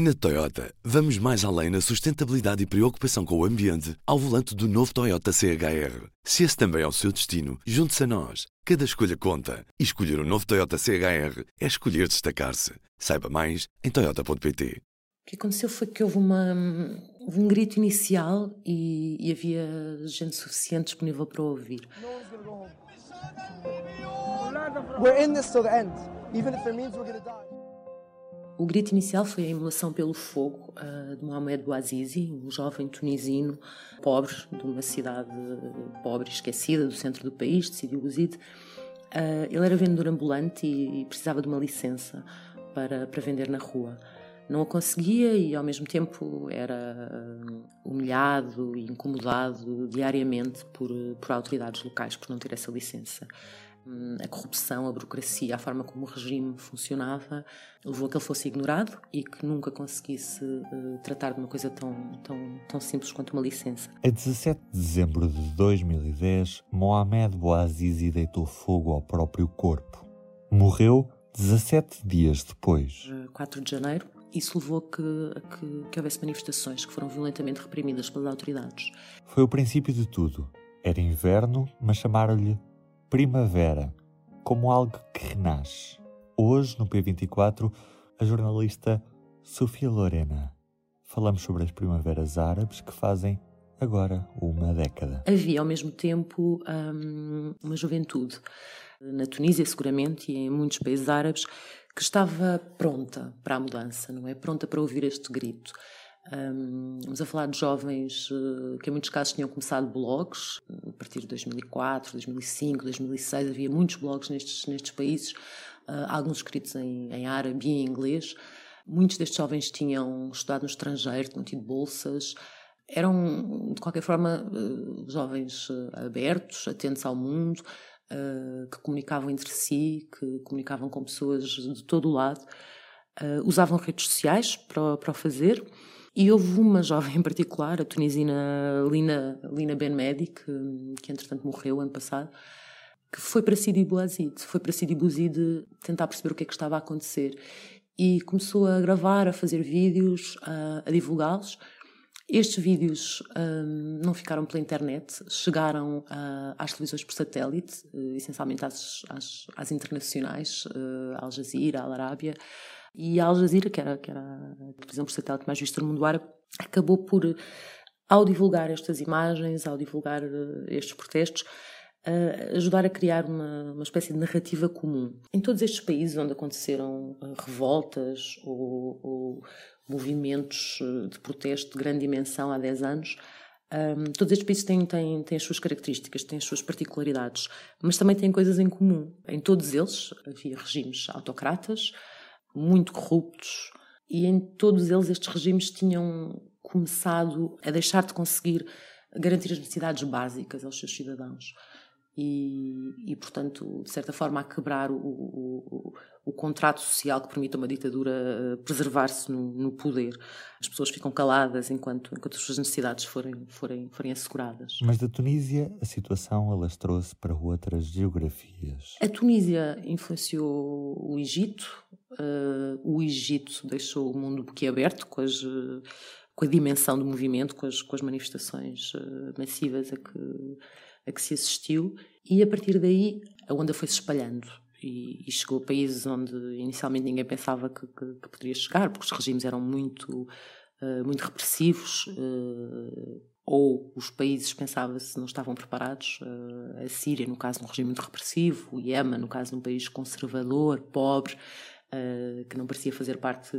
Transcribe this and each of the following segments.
Na Toyota, vamos mais além na sustentabilidade e preocupação com o ambiente ao volante do novo Toyota CHR. Se esse também é o seu destino, junte-se a nós. Cada escolha conta. E escolher o um novo Toyota CHR é escolher destacar-se. Saiba mais em Toyota.pt. O que aconteceu foi que houve, uma, houve um grito inicial e, e havia gente suficiente disponível para ouvir. We're in this till the end. Even if it means we're gonna die. O grito inicial foi a imolação pelo fogo uh, de Mohamed Bouazizi, um jovem tunisino pobre, de uma cidade pobre, esquecida, do centro do país, de Sidi Bouzid. Uh, ele era vendedor ambulante e, e, precisava de uma licença para, para vender na rua. Não a conseguia e, ao mesmo tempo, era uh, humilhado e incomodado diariamente por, por autoridades locais por não ter essa licença. A corrupção, a burocracia, a forma como o regime funcionava, levou a que ele fosse ignorado e que nunca conseguisse uh, tratar de uma coisa tão, tão, tão simples quanto uma licença. A 17 de dezembro de 2010, Mohamed Bouazizi deitou fogo ao próprio corpo. Morreu 17 dias depois. 4 de janeiro, isso levou a que, a que, que houvesse manifestações que foram violentamente reprimidas pelas autoridades. Foi o princípio de tudo. Era inverno, mas chamaram-lhe primavera, como algo que renasce. Hoje, no P24, a jornalista Sofia Lorena. Falamos sobre as primaveras árabes que fazem agora uma década. Havia, ao mesmo tempo, hum, uma juventude, na Tunísia, seguramente, e em muitos países árabes, que estava pronta para a mudança, não é? Pronta para ouvir este grito. Vamos a falar de jovens uh, que em muitos casos tinham começado blogs, a partir de 2004, 2005, 2006, havia muitos blogs nestes, nestes países, uh, alguns escritos em, em árabe e em inglês. Muitos destes jovens tinham estudado no estrangeiro, tinham tido bolsas, eram, de qualquer forma, uh, jovens abertos, atentos ao mundo, que comunicavam entre si, que comunicavam com pessoas de todo o lado, usavam redes sociais para, para o fazer e houve uma jovem em particular, a tunisina Lina, Lina Ben Medi, que, que entretanto morreu ano passado, que foi para Sidi Bouzid, foi para Sidi Bouzid tentar perceber o que é que estava a acontecer. E começou a gravar, a fazer vídeos, a, a divulgá-los. Estes vídeos um, não ficaram pela internet, chegaram uh, às televisões por satélite, uh, essencialmente às, às, às internacionais, uh, Al Jazeera, Al Arábia, e a Al Jazeera, que era, que era a televisão por satélite mais vista no mundo árabe, acabou por, ao divulgar estas imagens, ao divulgar uh, estes protestos, uh, ajudar a criar uma, uma espécie de narrativa comum. Em todos estes países onde aconteceram uh, revoltas ou, ou movimentos de protesto de grande dimensão há 10 anos, um, todos estes países têm, têm, têm as suas características, têm as suas particularidades, mas também têm coisas em comum. Em todos eles havia regimes autocratas, muito corruptos, e em todos eles estes regimes tinham começado a deixar de conseguir garantir as necessidades básicas aos seus cidadãos. E, e portanto, de certa forma, a quebrar o, o, o, contrato social que permite a uma ditadura eh, preservar-se no, no, poder. As pessoas ficam caladas enquanto, enquanto as suas necessidades forem, forem, forem asseguradas. Mas da Tunísia, a situação alastrou-se para outras geografias. A Tunísia influenciou o Egito, Uh, o Egito deixou o mundo boquiaberto com, as, com a dimensão do movimento, com as, com as manifestações uh, massivas a que, a que se assistiu, e a partir daí a onda foi se espalhando. E, e chegou a países onde inicialmente ninguém pensava que, que, que poderia chegar, porque os regimes eram muito, uh, muito repressivos, ou os países, pensava-se, não estavam preparados. a Síria, no caso, um regime muito repressivo, o Iémen, no caso, um país conservador, pobre, uh, que não parecia fazer parte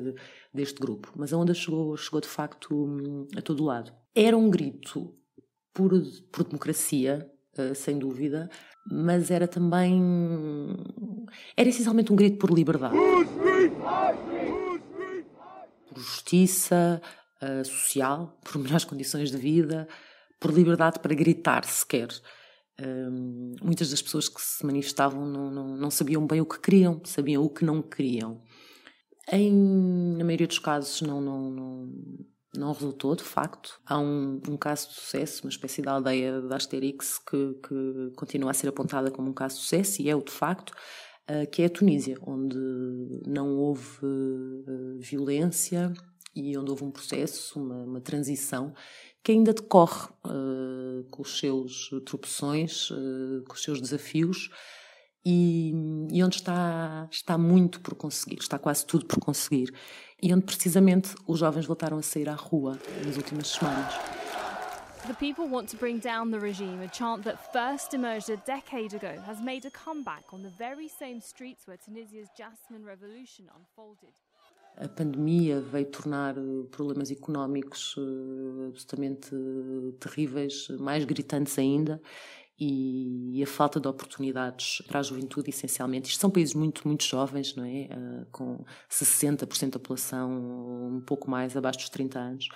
deste grupo. Mas a onda chegou, chegou de facto hum, a todo lado. Era um grito por, por democracia, uh, sem dúvida, mas era também. Era essencialmente um grito por liberdade. Por justiça uh, social, por melhores condições de vida, por liberdade para gritar sequer muitas das pessoas que se manifestavam não, não, não, sabiam bem o que queriam, sabiam o que não queriam. Em, na maioria dos casos não, não, não, não resultou, de facto. Há um, um, caso de sucesso, uma espécie de aldeia de Asterix que, que continua a ser apontada como um caso de sucesso, e é o de facto, uh, que é a Tunísia, onde não houve uh, violência e onde houve um processo, uma, uma transição que ainda decorre uh, com os seus tropeções, uh, com os seus desafios e, e, onde está, está muito por conseguir, está quase tudo por conseguir. E onde precisamente os jovens voltaram a sair à rua nas últimas semanas. The people want to bring down the regime. A chant that first emerged a decade ago has made a comeback on the very same streets where Tunisia's Jasmine Revolution unfolded. A pandemia veio tornar eh, problemas económicos eh, absolutamente eh, terríveis, mais gritantes ainda, e a falta de oportunidades para a juventude, essencialmente. Isto são países muito, muito jovens, não é? com 60% da população, um pouco mais abaixo dos 30 anos.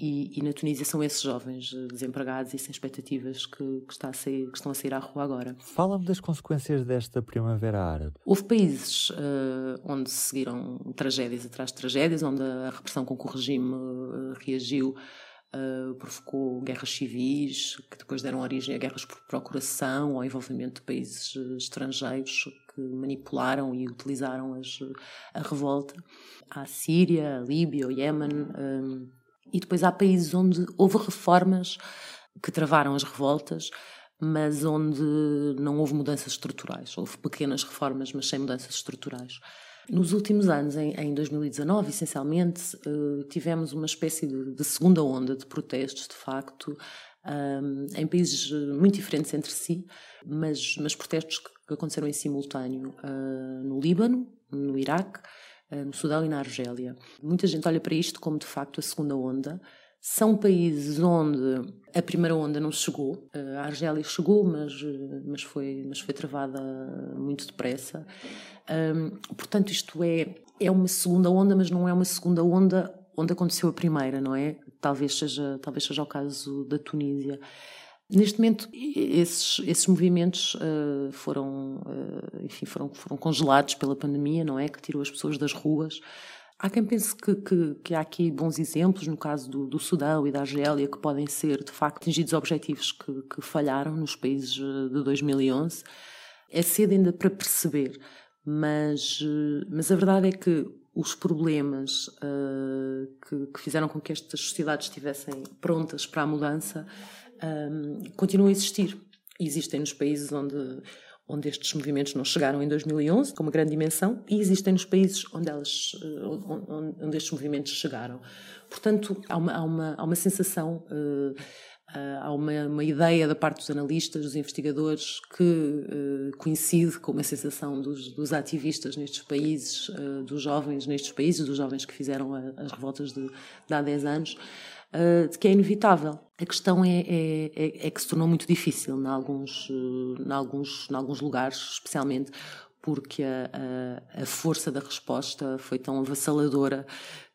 E, e, na Tunísia são esses jovens desempregados e sem expectativas que, que, a sair, que estão a sair à rua agora. Fala-me das consequências desta primavera árabe. Houve países uh, onde seguiram tragédias atrás de tragédias, onde a repressão com que o regime uh, reagiu uh, provocou guerras civis, que depois deram origem a guerras por procuração ou envolvimento de países estrangeiros que manipularam e utilizaram as, a revolta. A Síria, a Líbia, o Iémen e depois há países onde houve reformas que travaram as revoltas, mas onde não houve mudanças estruturais. Houve pequenas reformas, mas sem mudanças estruturais. Nos últimos anos, em, 2019, essencialmente, eh, tivemos uma espécie de, segunda onda de protestos, de facto, em países muito diferentes entre si, mas, protestos que aconteceram em simultâneo ah, no Líbano, no Iraque, eh, no Sudão e na Argélia. Muita gente olha para isto como de facto a segunda onda. São países onde a primeira onda não chegou. Eh, a Argélia chegou, mas, eh, mas, foi, mas foi travada muito depressa. Portanto, isto é, é uma segunda onda, mas não é uma segunda onda onde aconteceu a primeira, não é? Talvez seja, talvez seja o caso da Tunísia. Neste momento, esses, esses movimentos uh, foram, uh, enfim, foram, foram congelados pela pandemia, não é? Que tirou as pessoas das ruas. Há quem pense que, que, que há aqui bons exemplos, no caso do, do, Sudão e da Argélia, que podem ser, de facto, atingidos objetivos que, que falharam nos países eh, de 2011. É cedo ainda para perceber, mas, mas a verdade é que os problemas uh, que, que, fizeram com que estas sociedades estivessem prontas para a mudança um, continuam a existir. existem nos países onde, onde estes movimentos não chegaram em 2011, com uma grande dimensão, e existem nos países onde, elas, eh, onde, onde estes movimentos chegaram. Portanto, há uma, há uma, há uma sensação. Uh, há uma, uma, ideia da parte dos analistas, dos investigadores, que uh, coincide com uma sensação dos, dos ativistas nestes países, uh, dos jovens nestes países, dos jovens que fizeram a, as revoltas de, de, há 10 anos, de que é inevitável. A questão é, é, é, é, que se tornou muito difícil em alguns, em alguns, em alguns lugares, especialmente porque a, a, a força da resposta foi tão avassaladora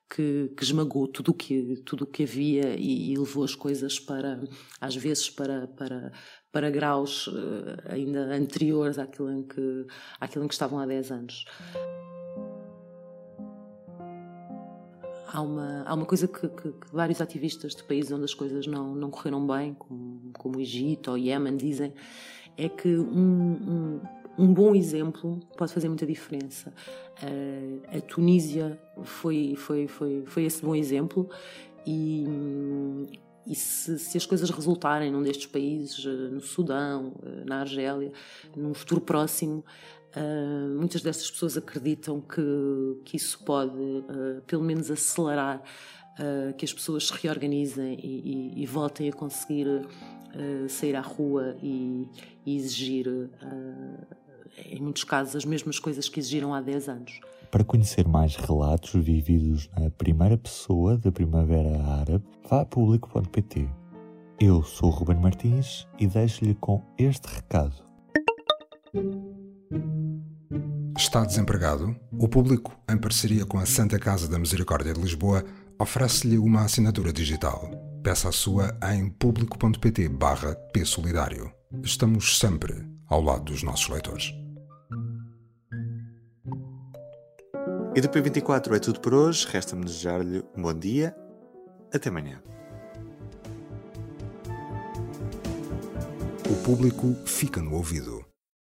que, que, esmagou tudo o que tudo que havia e, e, levou as coisas para às vezes para para para graus ainda anteriores àquilo em que àquilo em que estavam há 10 anos há uma, há uma coisa que, que, que, vários ativistas de países onde as coisas não, não correram bem, como, como o Egito ou o Iémen, dizem, é que um, um, um, bom exemplo pode fazer muita diferença. Uh, a Tunísia foi, foi, foi, foi esse bom exemplo e, e se, se, as coisas resultarem num destes países, eh, no Sudão, eh, na Argélia, num futuro próximo, Uh, muitas dessas pessoas acreditam que, que isso pode, uh, pelo menos, acelerar uh, que as pessoas se reorganizem e, e, e voltem a conseguir sair à rua e, e exigir, em muitos casos, as mesmas coisas que exigiram há 10 anos. Para conhecer mais relatos vividos na primeira pessoa da Primavera Árabe, vá a público.pt. Eu sou o Ruben Martins e deixo-lhe com este recado. Está desempregado? O público, em parceria com a Santa Casa da Misericórdia de Lisboa, oferece-lhe uma assinatura digital. Peça a sua em público.pt barra Solidário. Estamos sempre ao lado dos nossos leitores. E do P24 é tudo por hoje. Resta-me desejar-lhe um bom dia. Até amanhã. O público fica no ouvido.